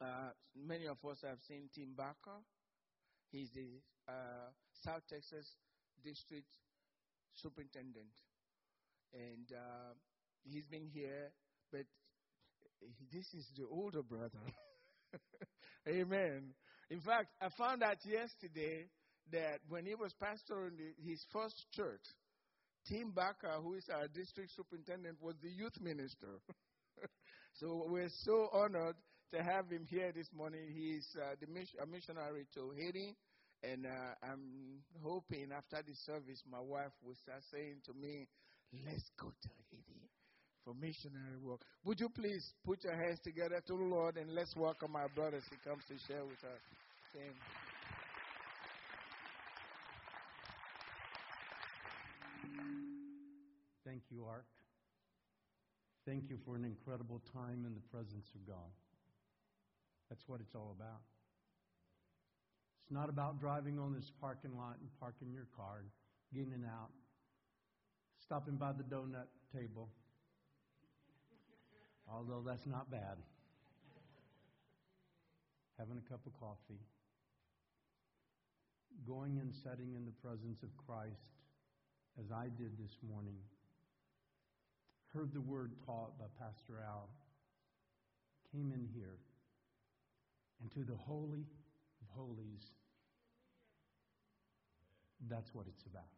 Uh, many of us have seen Tim Barker. He's the uh, South Texas District Superintendent. And uh, he's been here, but this is the older brother. Amen. In fact, I found out yesterday that when he was pastoring his first church, Tim Barker, who is our district superintendent, was the youth minister. so we're so honored to have him here this morning. He's uh, the a missionary to Haiti, and uh, I'm hoping after the service, my wife will start saying to me, "Let's go to Haiti for missionary work." Would you please put your hands together to the Lord and let's welcome our brothers he comes to share with us. Amen. Thank you, Ark. Thank you for an incredible time in the presence of God. That's what it's all about. It's not about driving on this parking lot and parking your car, getting out, stopping by the donut table, although that's not bad, having a cup of coffee, going and sitting in the presence of Christ as I did this morning. Heard the word taught by Pastor Al, came in here, and to the Holy of Holies, that's what it's about.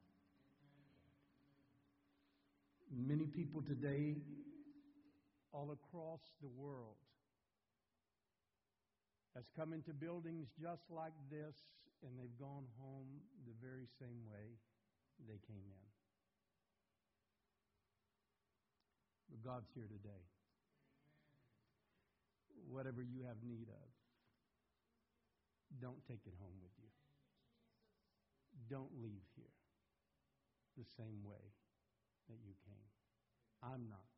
Many people today, all across the world, has come into buildings just like this, and they've gone home the very same way they came in. But God's here today. Whatever you have need of, don't take it home with you. Don't leave here the same way that you came. I'm not.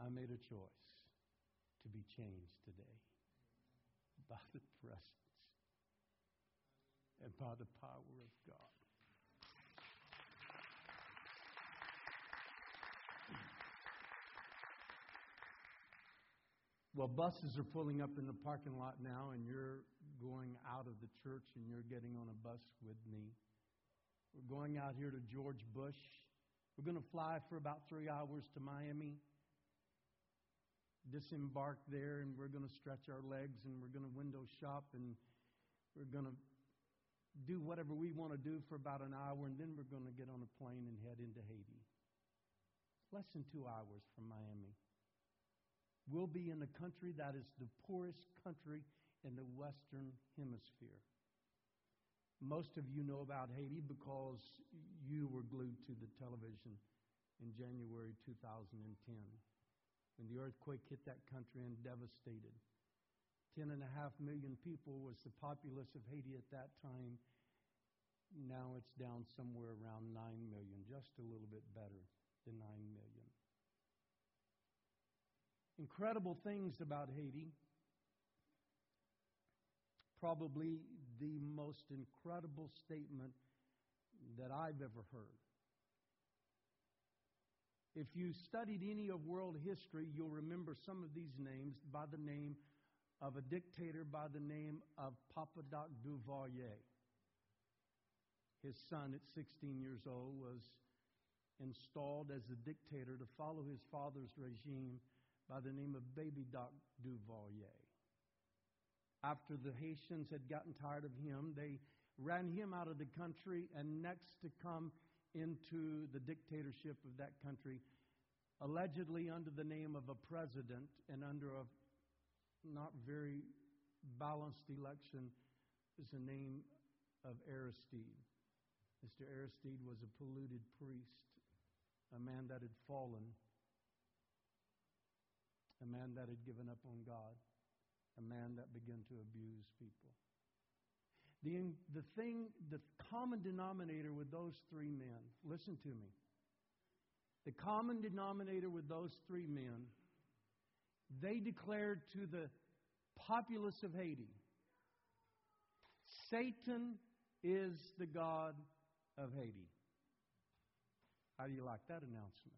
I made a choice to be changed today by the presence and by the power of God. Well, buses are pulling up in the parking lot now, and you're going out of the church and you're getting on a bus with me. We're going out here to George Bush. We're going to fly for about three hours to Miami, disembark there, and we're going to stretch our legs and we're going to window shop and we're going to do whatever we want to do for about an hour, and then we're going to get on a plane and head into Haiti. Less than two hours from Miami. We'll be in a country that is the poorest country in the Western Hemisphere. Most of you know about Haiti because you were glued to the television in January 2010 when the earthquake hit that country and devastated. Ten and a half million people was the populace of Haiti at that time. Now it's down somewhere around 9 million, just a little bit better than 9 million incredible things about Haiti. Probably the most incredible statement that I've ever heard. If you studied any of world history, you'll remember some of these names by the name of a dictator by the name of Papa Doc Duvalier. His son, at 16 years old, was installed as a dictator to follow his father's regime by the name of Baby Doc Duvalier. After the Haitians had gotten tired of him, they ran him out of the country, and next to come into the dictatorship of that country, allegedly under the name of a president and under a not very balanced election, is the name of Aristide. Mr. Aristide was a polluted priest, a man that had fallen a man that had given up on God, a man that began to abuse people. The, the thing, the common denominator with those three men, listen to me. The common denominator with those three men, they declared to the populace of Haiti Satan is the God of Haiti. How do you like that announcement?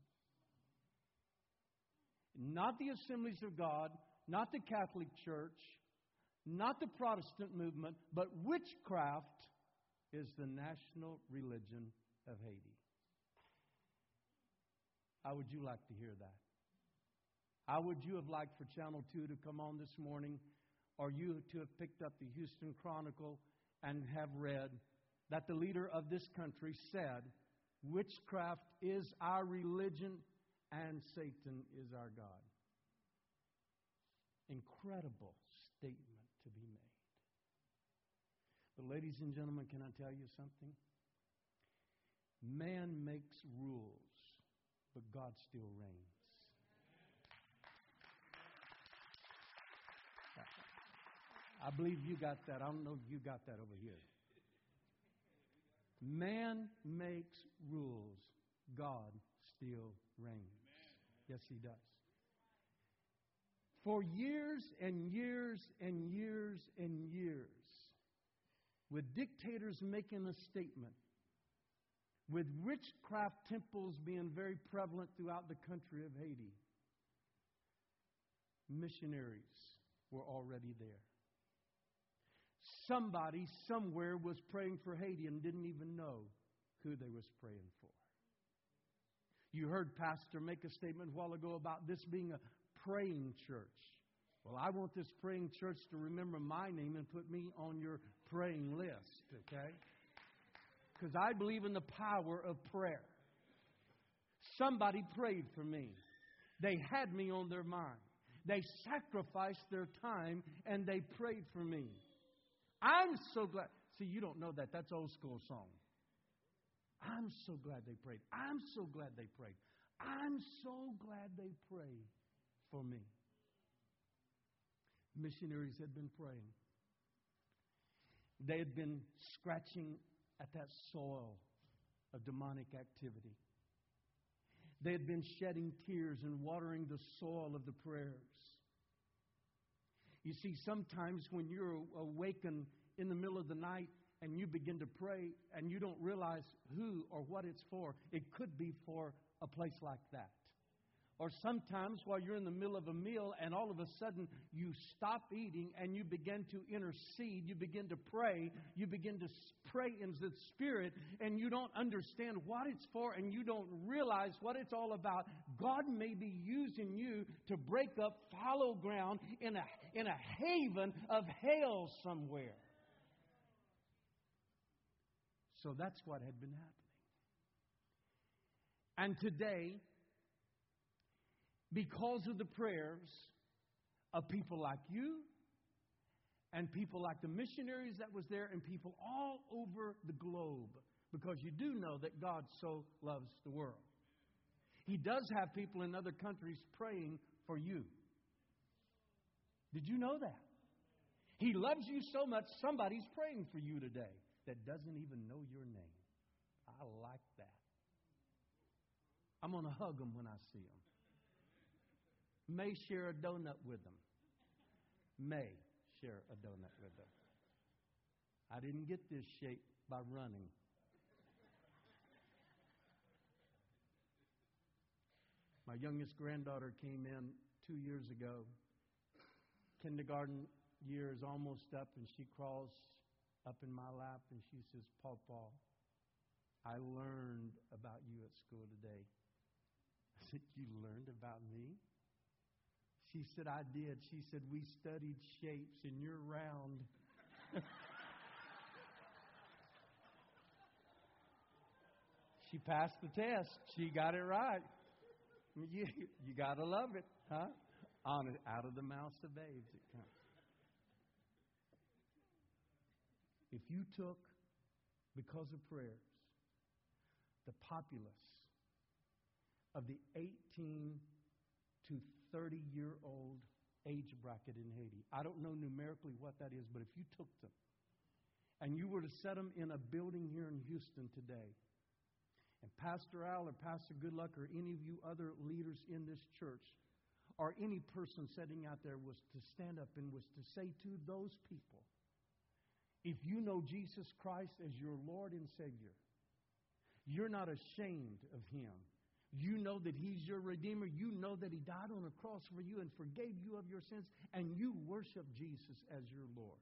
Not the assemblies of God, not the Catholic Church, not the Protestant movement, but witchcraft is the national religion of Haiti. How would you like to hear that? How would you have liked for Channel 2 to come on this morning, or you to have picked up the Houston Chronicle and have read that the leader of this country said, Witchcraft is our religion and Satan is our God? Incredible statement to be made. But, ladies and gentlemen, can I tell you something? Man makes rules, but God still reigns. I believe you got that. I don't know if you got that over here. Man makes rules, God still reigns. Yes, He does. For years and years and years and years, with dictators making a statement, with witchcraft temples being very prevalent throughout the country of Haiti, missionaries were already there. Somebody somewhere was praying for Haiti and didn't even know who they was praying for. You heard Pastor make a statement a while ago about this being a praying church. Well, I want this praying church to remember my name and put me on your praying list, okay? Because I believe in the power of prayer. Somebody prayed for me. They had me on their mind. They sacrificed their time and they prayed for me. I'm so glad. See, you don't know that. That's old school song. I'm so glad they prayed. I'm so glad they prayed. I'm so glad they prayed for me. Missionaries had been praying. They had been scratching at that soil of demonic activity. They had been shedding tears and watering the soil of the prayers. You see, sometimes when you're awakened in the middle of the night and you begin to pray and you don't realize who or what it's for, it could be for a place like that. Or sometimes while you're in the middle of a meal and all of a sudden you stop eating and you begin to intercede, you begin to pray, you begin to pray in the Spirit and you don't understand what it's for and you don't realize what it's all about. God may be using you to break up fallow ground in a, in a haven of hell somewhere. So that's what had been happening. And today, because of the prayers of people like you and people like the missionaries that was there and people all over the globe because you do know that God so loves the world. He does have people in other countries praying for you. Did you know that? He loves you so much, somebody's praying for you today that doesn't even know your name. I like that. I'm going to hug them when I see them may share a donut with them. May share a donut with them. I didn't get this shape by running. My youngest granddaughter came in two years ago. Kindergarten year is almost up, and she crawls up in my lap and she says, Papa, I learned about you at school today. I said, You learned about me? She said, I did. She said, We studied shapes and you're round. she passed the test. She got it right. You, you got to love it, huh? On it, out of the mouths of babes it comes. If you took, because of prayers, the populace of the 18 to 30 year old age bracket in Haiti. I don't know numerically what that is, but if you took them and you were to set them in a building here in Houston today, and Pastor Al or Pastor Goodluck or any of you other leaders in this church or any person sitting out there was to stand up and was to say to those people, if you know Jesus Christ as your Lord and Savior, you're not ashamed of Him You know that He's your Redeemer. You know that He died on a cross for you and forgave you of your sins, and you worship Jesus as your Lord.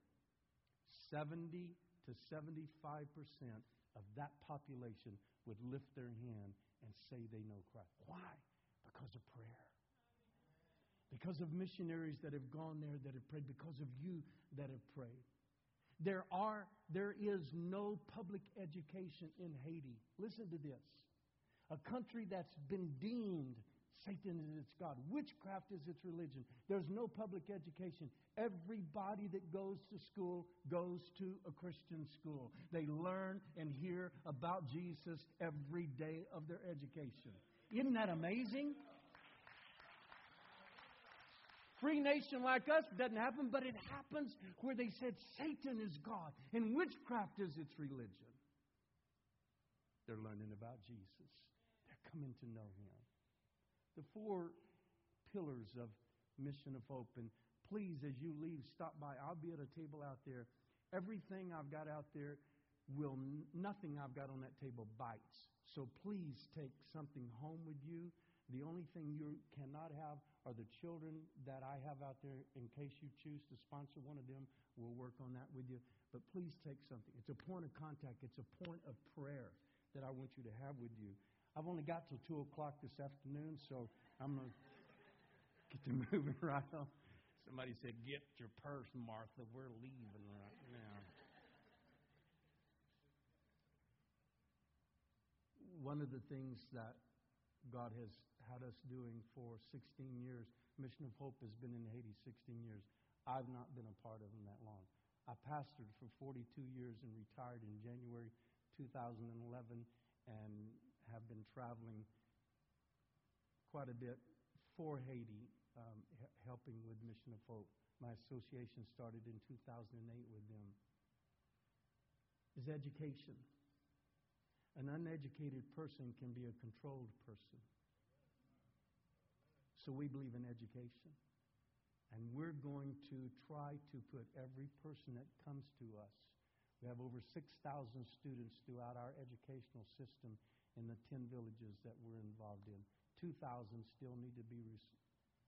70 to 75% of that population would lift their hand and say they know Christ. Why? Because of prayer. Because of missionaries that have gone there that have prayed, because of you that have prayed. There are there is no public education in Haiti. Listen to this. A country that's been deemed Satan is its God. Witchcraft is its religion. There's no public education. Everybody that goes to school goes to a Christian school. They learn and hear about Jesus every day of their education. Isn't that amazing? Free nation like us doesn't happen, but it happens where they said Satan is God and witchcraft is its religion. They're learning about Jesus, they're coming to know him. The four pillars of Mission of Hope. And please, as you leave, stop by. I'll be at a table out there. Everything I've got out there will, nothing I've got on that table bites. So please take something home with you. The only thing you cannot have are the children that I have out there. In case you choose to sponsor one of them, we'll work on that with you. But please take something. It's a point of contact, it's a point of prayer that I want you to have with you. I've only got till 2 o'clock this afternoon, so I'm going to get to moving right on. Somebody said, Get your purse, Martha. We're leaving right now. One of the things that God has had us doing for 16 years, Mission of Hope has been in Haiti 16 years. I've not been a part of them that long. I pastored for 42 years and retired in January 2011 and have been traveling quite a bit for Haiti, um, h- helping with Mission of Hope. My association started in 2008 with them. Is education. An uneducated person can be a controlled person. So we believe in education. And we're going to try to put every person that comes to us. We have over 6,000 students throughout our educational system in the 10 villages that we're involved in. 2,000 still need to be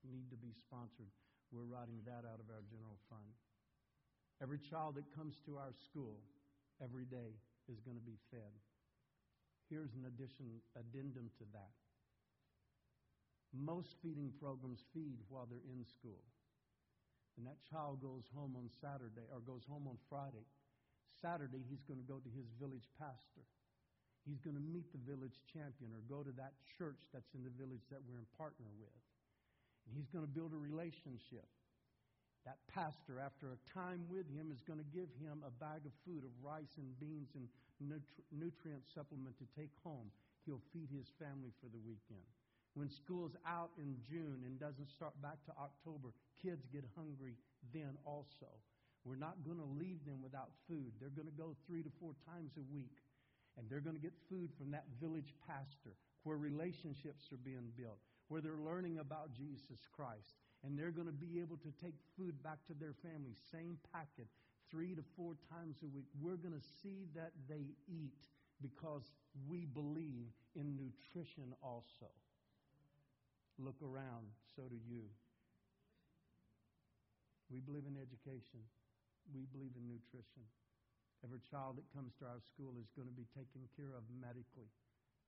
need to be sponsored. We're writing that out of our general fund. Every child that comes to our school every day is going to be fed. Here's an addition addendum to that. Most feeding programs feed while they're in school. And that child goes home on Saturday or goes home on Friday. Saturday, he's going to go to his village pastor. He's going to meet the village champion or go to that church that's in the village that we're in partner with. And he's going to build a relationship. That pastor, after a time with him, is going to give him a bag of food of rice and beans and nutrient supplement to take home. He'll feed his family for the weekend. When school's out in June and doesn't start back to October, kids get hungry then also. We're not going to leave them without food. They're going to go three to four times a week, and they're going to get food from that village pastor where relationships are being built, where they're learning about Jesus Christ, and they're going to be able to take food back to their family, same packet, three to four times a week. We're going to see that they eat because we believe in nutrition also. Look around, so do you. We believe in education. We believe in nutrition. Every child that comes to our school is going to be taken care of medically.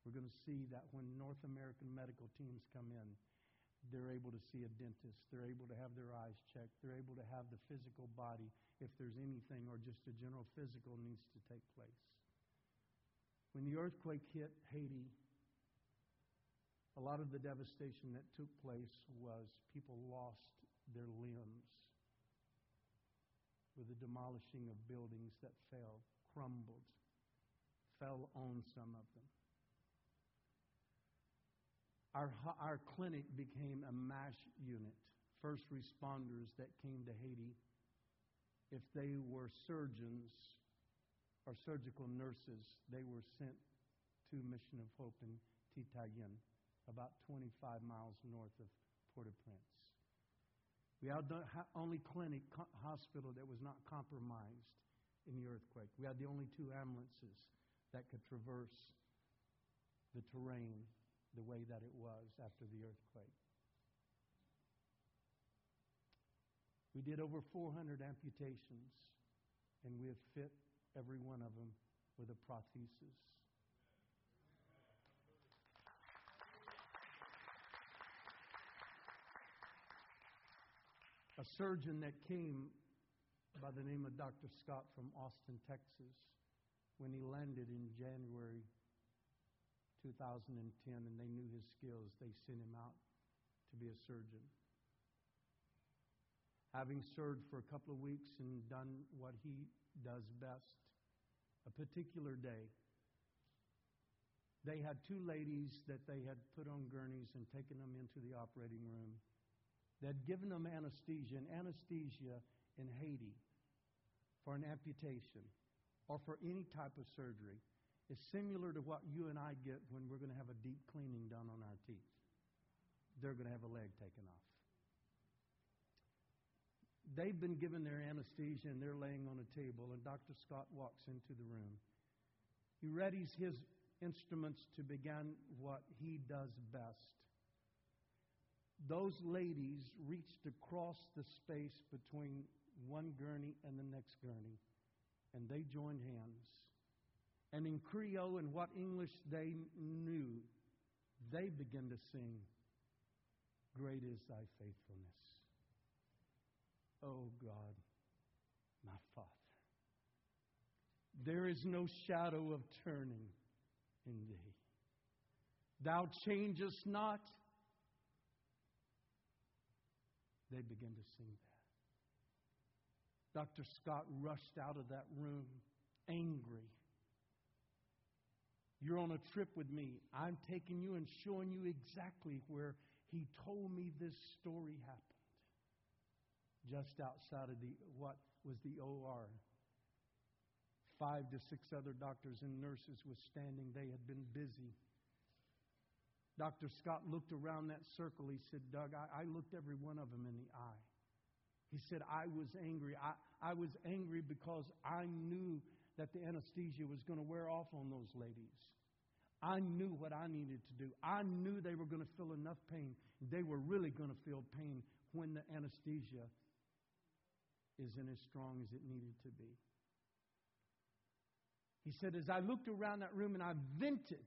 We're going to see that when North American medical teams come in, they're able to see a dentist. They're able to have their eyes checked. They're able to have the physical body if there's anything or just a general physical needs to take place. When the earthquake hit Haiti, a lot of the devastation that took place was people lost their limbs with the demolishing of buildings that fell, crumbled, fell on some of them. Our, our clinic became a MASH unit. First responders that came to Haiti, if they were surgeons or surgical nurses, they were sent to Mission of Hope in Titanyen, about 25 miles north of Port-au-Prince. We had the only clinic hospital that was not compromised in the earthquake. We had the only two ambulances that could traverse the terrain the way that it was after the earthquake. We did over 400 amputations, and we have fit every one of them with a prosthesis. A surgeon that came by the name of Dr. Scott from Austin, Texas, when he landed in January 2010 and they knew his skills, they sent him out to be a surgeon. Having served for a couple of weeks and done what he does best, a particular day, they had two ladies that they had put on gurneys and taken them into the operating room. They'd given them anesthesia, and anesthesia in Haiti for an amputation or for any type of surgery is similar to what you and I get when we're going to have a deep cleaning done on our teeth. They're going to have a leg taken off. They've been given their anesthesia and they're laying on a table, and Dr. Scott walks into the room. He readies his instruments to begin what he does best. Those ladies reached across the space between one gurney and the next gurney, and they joined hands. And in Creole and what English they knew, they began to sing, Great is thy faithfulness. Oh God, my Father. There is no shadow of turning in thee. Thou changest not. They begin to sing that. Dr. Scott rushed out of that room angry. You're on a trip with me. I'm taking you and showing you exactly where he told me this story happened. Just outside of the what was the OR. Five to six other doctors and nurses were standing. They had been busy. Dr. Scott looked around that circle. He said, Doug, I, I looked every one of them in the eye. He said, I was angry. I, I was angry because I knew that the anesthesia was going to wear off on those ladies. I knew what I needed to do. I knew they were going to feel enough pain. They were really going to feel pain when the anesthesia isn't as strong as it needed to be. He said, As I looked around that room and I vented,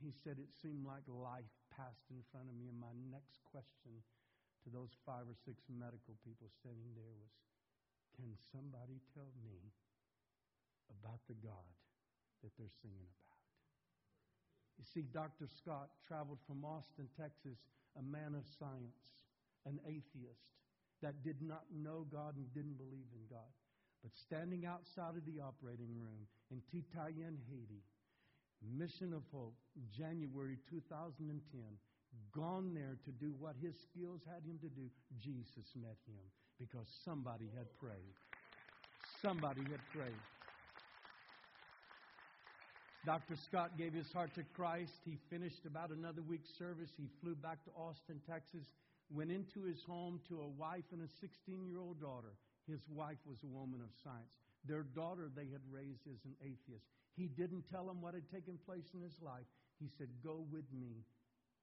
he said, It seemed like life passed in front of me. And my next question to those five or six medical people standing there was, Can somebody tell me about the God that they're singing about? You see, Dr. Scott traveled from Austin, Texas, a man of science, an atheist that did not know God and didn't believe in God. But standing outside of the operating room in Titanyen, Haiti, Mission of Hope, January 2010, gone there to do what his skills had him to do, Jesus met him because somebody had prayed. Somebody had prayed. Dr. Scott gave his heart to Christ. He finished about another week's service. He flew back to Austin, Texas, went into his home to a wife and a 16 year old daughter. His wife was a woman of science. Their daughter they had raised as an atheist. He didn't tell them what had taken place in his life. He said, Go with me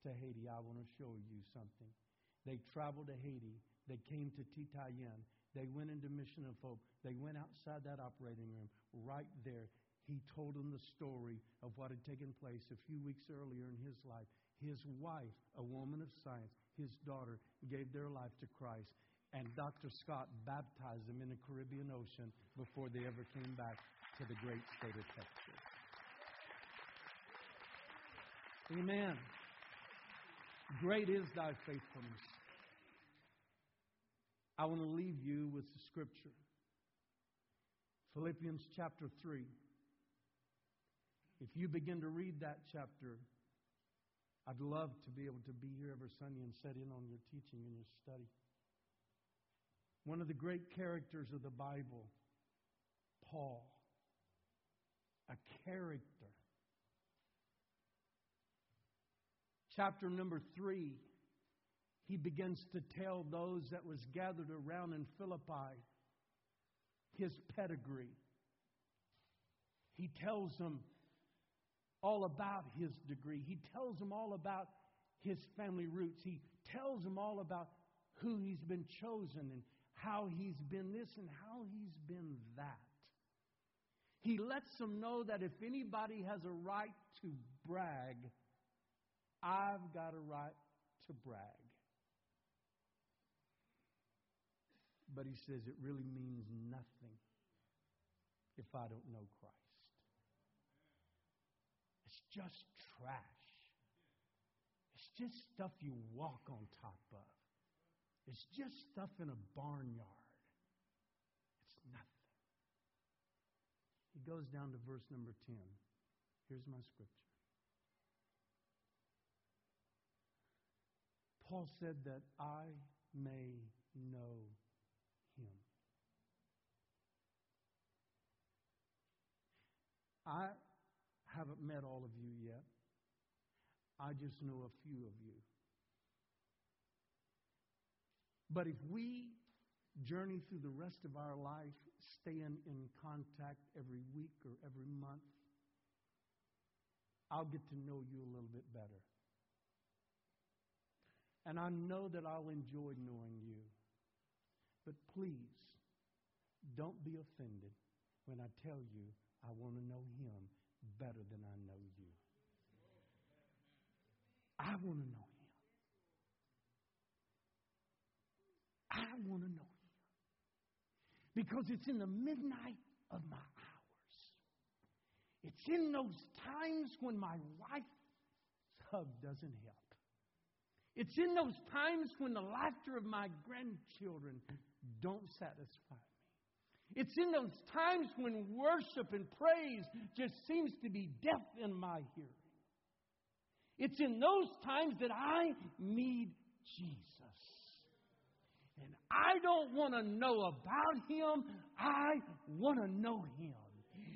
to Haiti. I want to show you something. They traveled to Haiti. They came to Titanyen. They went into Mission of Hope. They went outside that operating room. Right there, he told him the story of what had taken place a few weeks earlier in his life. His wife, a woman of science, his daughter, gave their life to Christ. And Dr. Scott baptized them in the Caribbean Ocean before they ever came back to the great state of Texas. Amen. Great is thy faithfulness. I want to leave you with the scripture. Philippians chapter 3. If you begin to read that chapter, I'd love to be able to be here every Sunday and set in on your teaching and your study. One of the great characters of the Bible, Paul a character. Chapter number three, he begins to tell those that was gathered around in Philippi his pedigree. He tells them all about his degree. He tells them all about his family roots. He tells them all about who he's been chosen and how he's been this and how he's been that. He lets them know that if anybody has a right to brag, I've got a right to brag. But he says it really means nothing if I don't know Christ. Just trash. It's just stuff you walk on top of. It's just stuff in a barnyard. It's nothing. He goes down to verse number 10. Here's my scripture. Paul said that I may know him. I haven't met all of you yet. I just know a few of you. But if we journey through the rest of our life, staying in contact every week or every month, I'll get to know you a little bit better. And I know that I'll enjoy knowing you. But please, don't be offended when I tell you I want to know him better than I know you. I want to know him. I want to know him. Because it's in the midnight of my hours. It's in those times when my wife's hug doesn't help. It's in those times when the laughter of my grandchildren don't satisfy. It's in those times when worship and praise just seems to be deaf in my hearing. It's in those times that I need Jesus. And I don't want to know about him, I want to know him.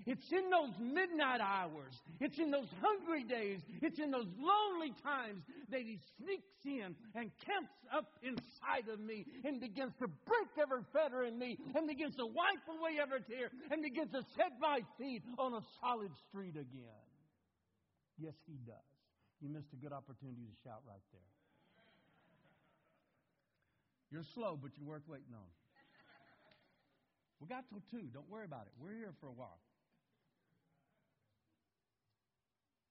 It's in those midnight hours. It's in those hungry days. It's in those lonely times that He sneaks in and camps up inside of me and begins to break every fetter in me and begins to wipe away every tear and begins to set my feet on a solid street again. Yes, He does. You missed a good opportunity to shout right there. You're slow, but you're worth waiting on. We got till two. Don't worry about it. We're here for a while.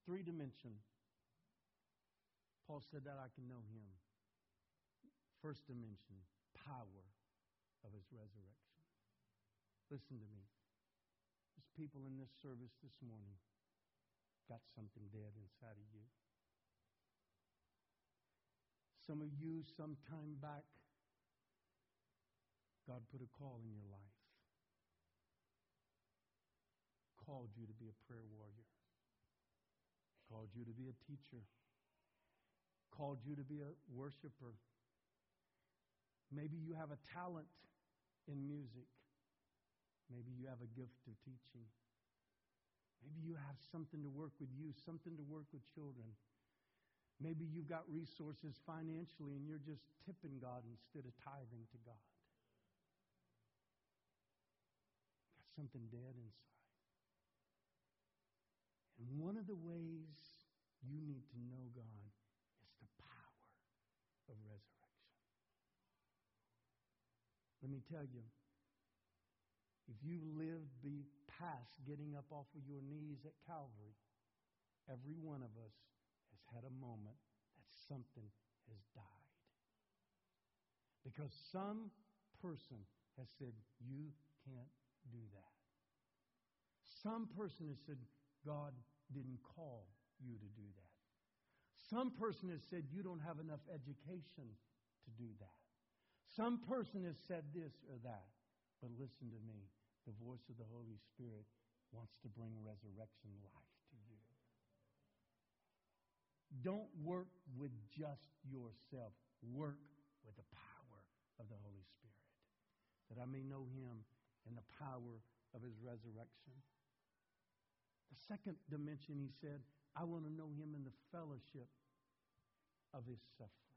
Three dimension. Paul said that I can know him. First dimension, power of his resurrection. Listen to me. There's people in this service this morning got something dead inside of you. Some of you, some time back, God put a call in your life, called you to be a prayer warrior called you to be a teacher, called you to be a worshiper. Maybe you have a talent in music. Maybe you have a gift of teaching. Maybe you have something to work with you, something to work with children. Maybe you've got resources financially and you're just tipping God instead of tithing to God. Got something dead inside. And one of the ways you need to know God is the power of resurrection. Let me tell you, if you lived be past getting up off of your knees at Calvary, every one of us has had a moment that something has died. Because some person has said, You can't do that. Some person has said, God didn't call you to do that. Some person has said you don't have enough education to do that. Some person has said this or that. But listen to me the voice of the Holy Spirit wants to bring resurrection life to you. Don't work with just yourself, work with the power of the Holy Spirit, that I may know Him and the power of His resurrection. The second dimension, he said, I want to know him in the fellowship of his suffering.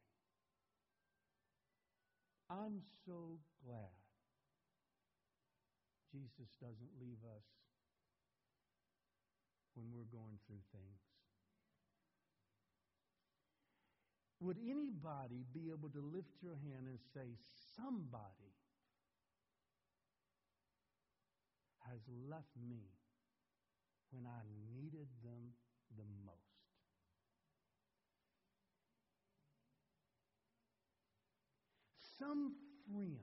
I'm so glad Jesus doesn't leave us when we're going through things. Would anybody be able to lift your hand and say, Somebody has left me when I needed them the most? Some friend.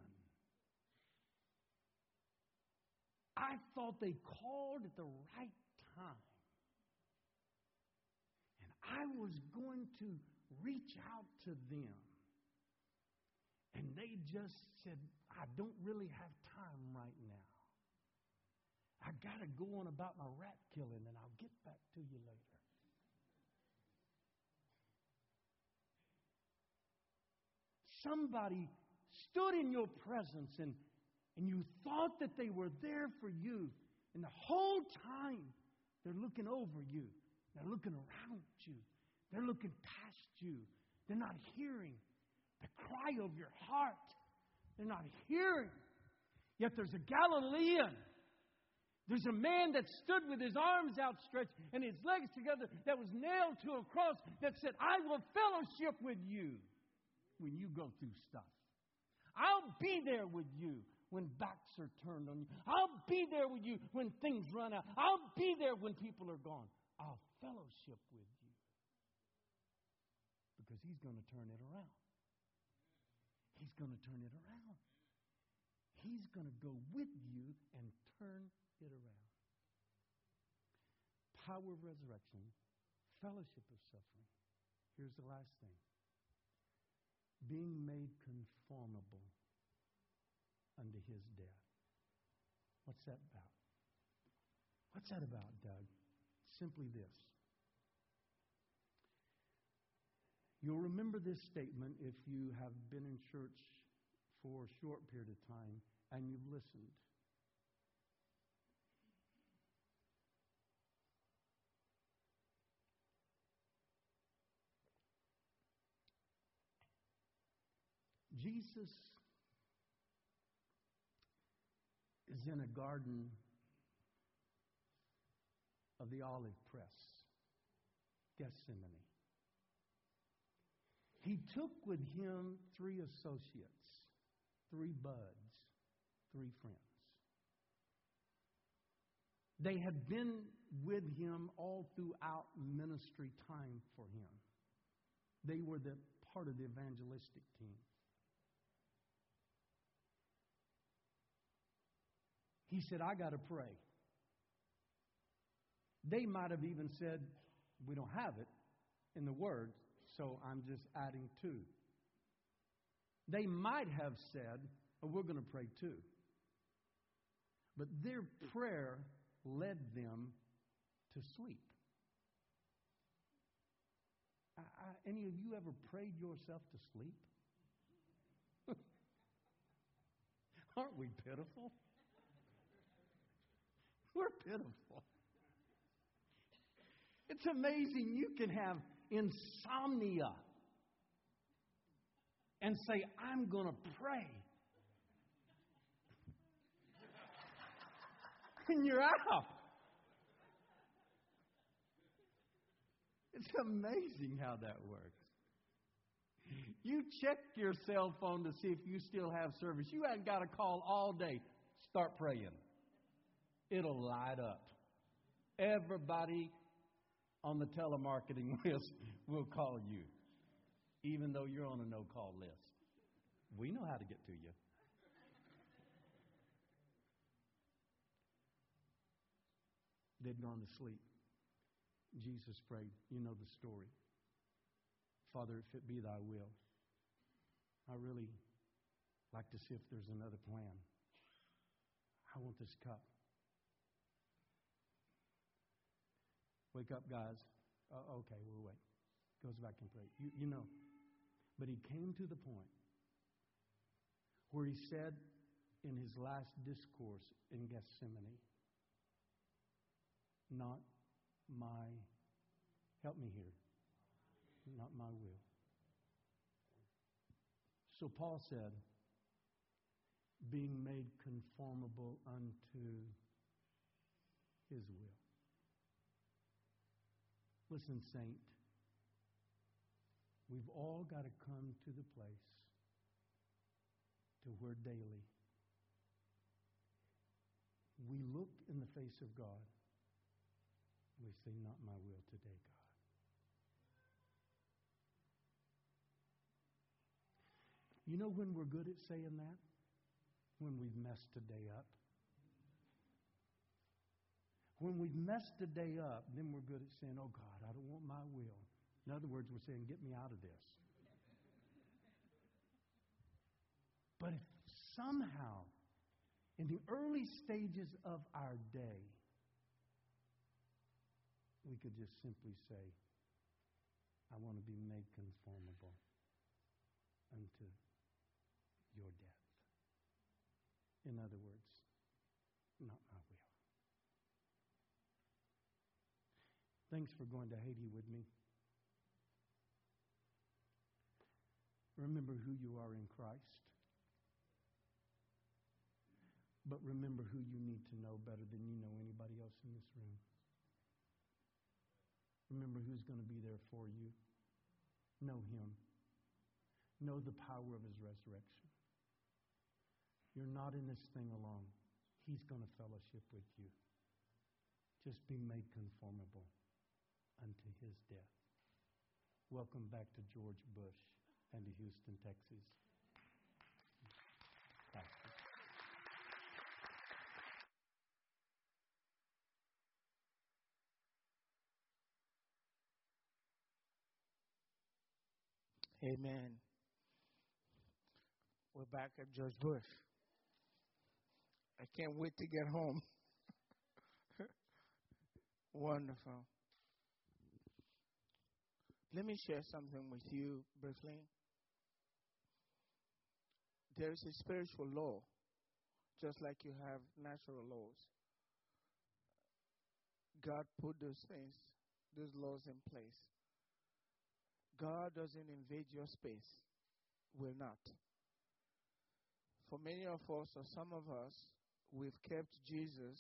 I thought they called at the right time. And I was going to reach out to them. And they just said, I don't really have time right now. I got to go on about my rat killing and I'll get back to you later. Somebody stood in your presence and, and you thought that they were there for you. And the whole time, they're looking over you, they're looking around you, they're looking past you. They're not hearing the cry of your heart. They're not hearing. Yet there's a Galilean. There's a man that stood with his arms outstretched and his legs together that was nailed to a cross that said, I will fellowship with you when you go through stuff. I'll be there with you when backs are turned on you. I'll be there with you when things run out. I'll be there when people are gone. I'll fellowship with you because he's going to turn it around. He's going to turn it around. He's going to go with you and turn it around. Power of resurrection, fellowship of suffering. Here's the last thing being made conformable unto his death. What's that about? What's that about, Doug? Simply this. You'll remember this statement if you have been in church for a short period of time and you've listened. Jesus is in a garden of the olive press, Gethsemane. He took with him three associates, three buds, three friends. They had been with him all throughout ministry time for him. They were the part of the evangelistic team. He said, I got to pray. They might have even said, We don't have it in the Word, so I'm just adding two. They might have said, oh, We're going to pray too. But their prayer led them to sleep. I, I, any of you ever prayed yourself to sleep? Aren't we pitiful? Pitiful. It's amazing you can have insomnia and say, I'm going to pray. and you're out. It's amazing how that works. You check your cell phone to see if you still have service. You hadn't got a call all day. Start praying it'll light up. Everybody on the telemarketing list will call you, even though you're on a no call list. We know how to get to you. They'd gone to sleep. Jesus prayed. You know the story. Father, if it be thy will, I really like to see if there's another plan. I want this cup. Wake up, guys. Uh, okay, we'll wait. Goes back and pray. You, you know. But he came to the point where he said in his last discourse in Gethsemane, Not my, help me here, not my will. So Paul said, being made conformable unto his will. Listen, saint, we've all got to come to the place to where daily we look in the face of God. We say, Not my will today, God. You know when we're good at saying that? When we've messed today up. When we've messed a day up, then we're good at saying, Oh God, I don't want my will. In other words, we're saying, Get me out of this. But if somehow, in the early stages of our day, we could just simply say, I want to be made conformable unto your death. In other words, not my will. Thanks for going to Haiti with me. Remember who you are in Christ. But remember who you need to know better than you know anybody else in this room. Remember who's going to be there for you. Know him. Know the power of his resurrection. You're not in this thing alone. He's going to fellowship with you. Just be made conformable unto his death. Welcome back to George Bush and to Houston, Texas. Amen. We're back at George Bush. I can't wait to get home. Wonderful. Let me share something with you briefly. There is a spiritual law, just like you have natural laws. God put those things, those laws in place. God doesn't invade your space, will not. For many of us, or some of us, we've kept Jesus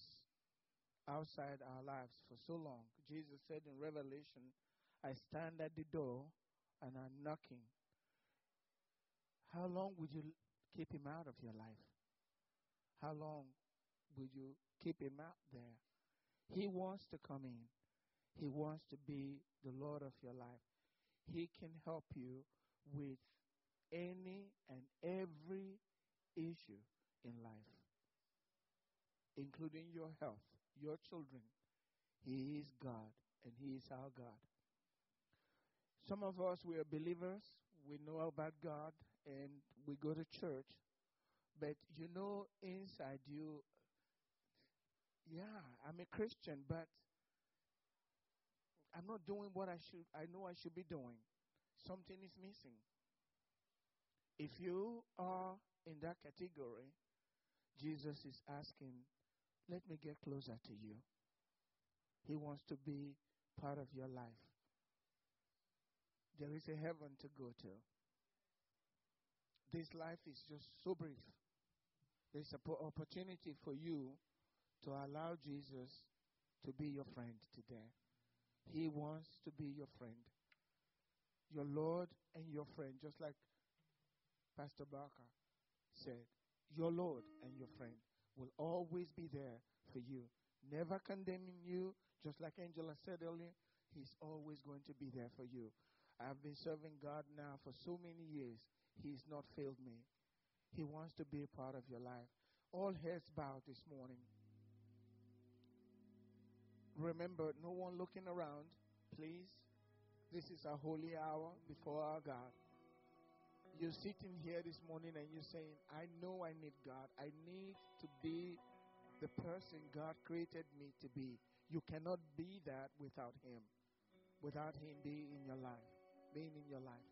outside our lives for so long. Jesus said in Revelation, I stand at the door and I'm knocking. How long would you keep him out of your life? How long would you keep him out there? He wants to come in. He wants to be the Lord of your life. He can help you with any and every issue in life, including your health, your children. He is God, and He is our God. Some of us, we are believers, we know about God, and we go to church, but you know inside you, yeah, I'm a Christian, but I'm not doing what I should I know I should be doing. Something is missing. If you are in that category, Jesus is asking, let me get closer to you. He wants to be part of your life. There is a heaven to go to. This life is just so brief. There's an opportunity for you to allow Jesus to be your friend today. He wants to be your friend, your Lord and your friend, just like Pastor Barker said. Your Lord and your friend will always be there for you, never condemning you, just like Angela said earlier. He's always going to be there for you. I've been serving God now for so many years. He's not failed me. He wants to be a part of your life. All heads bowed this morning remember, no one looking around, please. This is a holy hour before our God. You're sitting here this morning and you're saying, I know I need God. I need to be the person God created me to be. You cannot be that without Him, without Him being in your life, being in your life.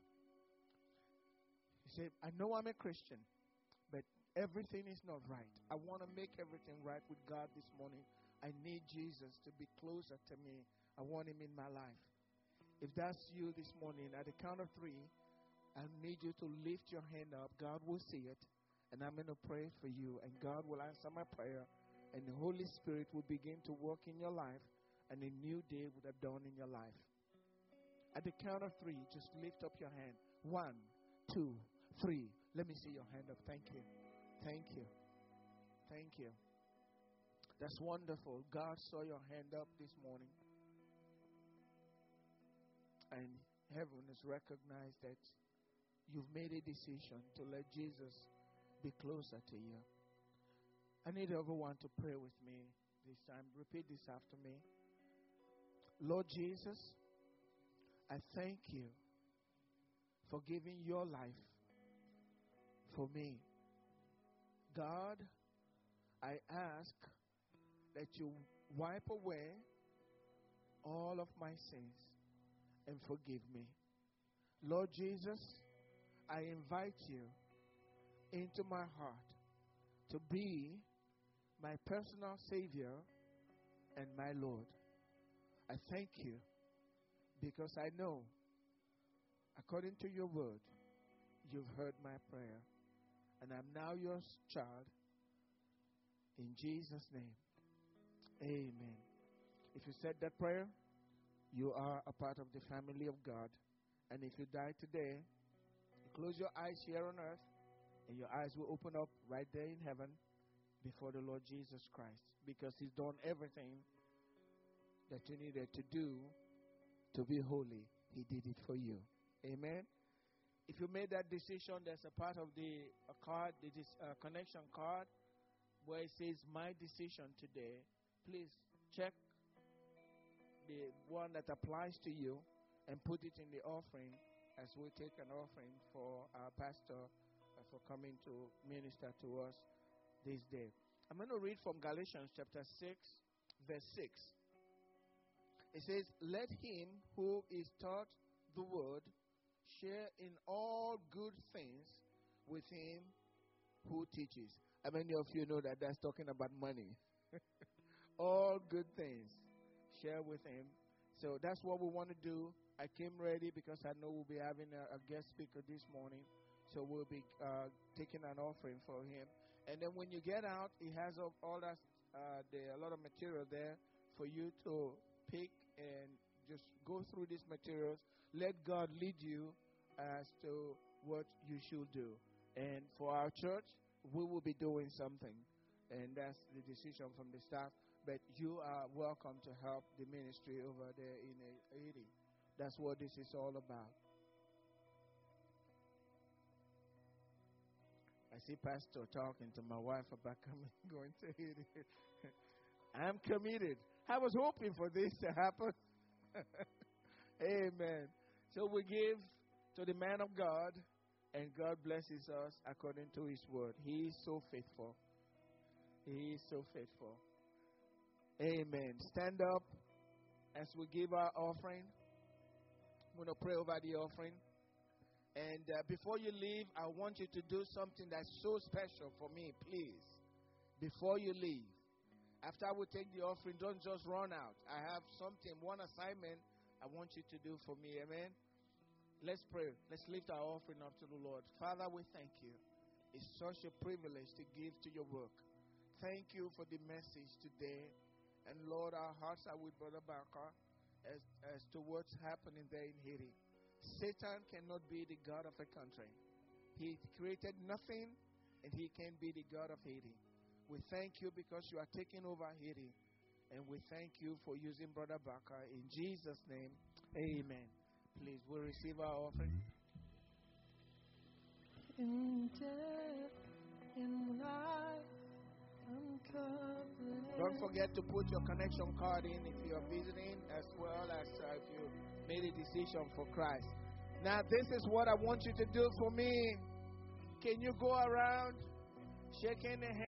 You say, I know I'm a Christian, but everything is not right. I want to make everything right with God this morning. I need Jesus to be closer to me. I want him in my life. If that's you this morning, at the count of three, I need you to lift your hand up. God will see it. And I'm going to pray for you. And God will answer my prayer. And the Holy Spirit will begin to work in your life. And a new day would have dawned in your life. At the count of three, just lift up your hand. One, two, three. Let me see your hand up. Thank you. Thank you. Thank you. That's wonderful. God saw your hand up this morning. And heaven has recognized that you've made a decision to let Jesus be closer to you. I need everyone to pray with me this time. Repeat this after me. Lord Jesus, I thank you for giving your life for me. God, I ask that you wipe away all of my sins and forgive me. Lord Jesus, I invite you into my heart to be my personal Savior and my Lord. I thank you because I know, according to your word, you've heard my prayer. And I'm now your child. In Jesus' name. Amen. If you said that prayer, you are a part of the family of God. And if you die today, you close your eyes here on earth, and your eyes will open up right there in heaven before the Lord Jesus Christ because He's done everything that you needed to do to be holy. He did it for you. Amen. If you made that decision, there's a part of the card, the uh, connection card, where it says "My decision today." Please check the one that applies to you and put it in the offering as we take an offering for our pastor uh, for coming to minister to us this day. I'm going to read from Galatians chapter 6, verse 6. It says, Let him who is taught the word share in all good things with him who teaches. How many of you know that that's talking about money? all good things. Share with him. So that's what we want to do. I came ready because I know we'll be having a, a guest speaker this morning. So we'll be uh, taking an offering for him. And then when you get out, he has all that uh, there a lot of material there for you to pick and just go through these materials. Let God lead you as to what you should do. And for our church, we will be doing something, and that's the decision from the staff. But you are welcome to help the ministry over there in Haiti. That's what this is all about. I see Pastor talking to my wife about coming, going to Haiti. I'm committed. I was hoping for this to happen. Amen. So we give to the man of God, and God blesses us according to his word. He is so faithful. He is so faithful. Amen. Stand up as we give our offering. I'm going to pray over the offering. And uh, before you leave, I want you to do something that's so special for me, please. Before you leave, after will take the offering, don't just run out. I have something, one assignment I want you to do for me. Amen. Let's pray. Let's lift our offering up to the Lord. Father, we thank you. It's such a privilege to give to your work. Thank you for the message today. And Lord, our hearts are with Brother Barker as, as to what's happening there in Haiti. Satan cannot be the God of a country. He created nothing and he can be the God of Haiti. We thank you because you are taking over Haiti. And we thank you for using Brother Barker. In Jesus' name, amen. Please, we'll receive our offering. In death, in life, Don't forget to put your connection card in if you are visiting, as well as uh, if you made a decision for Christ. Now, this is what I want you to do for me. Can you go around shaking the hand?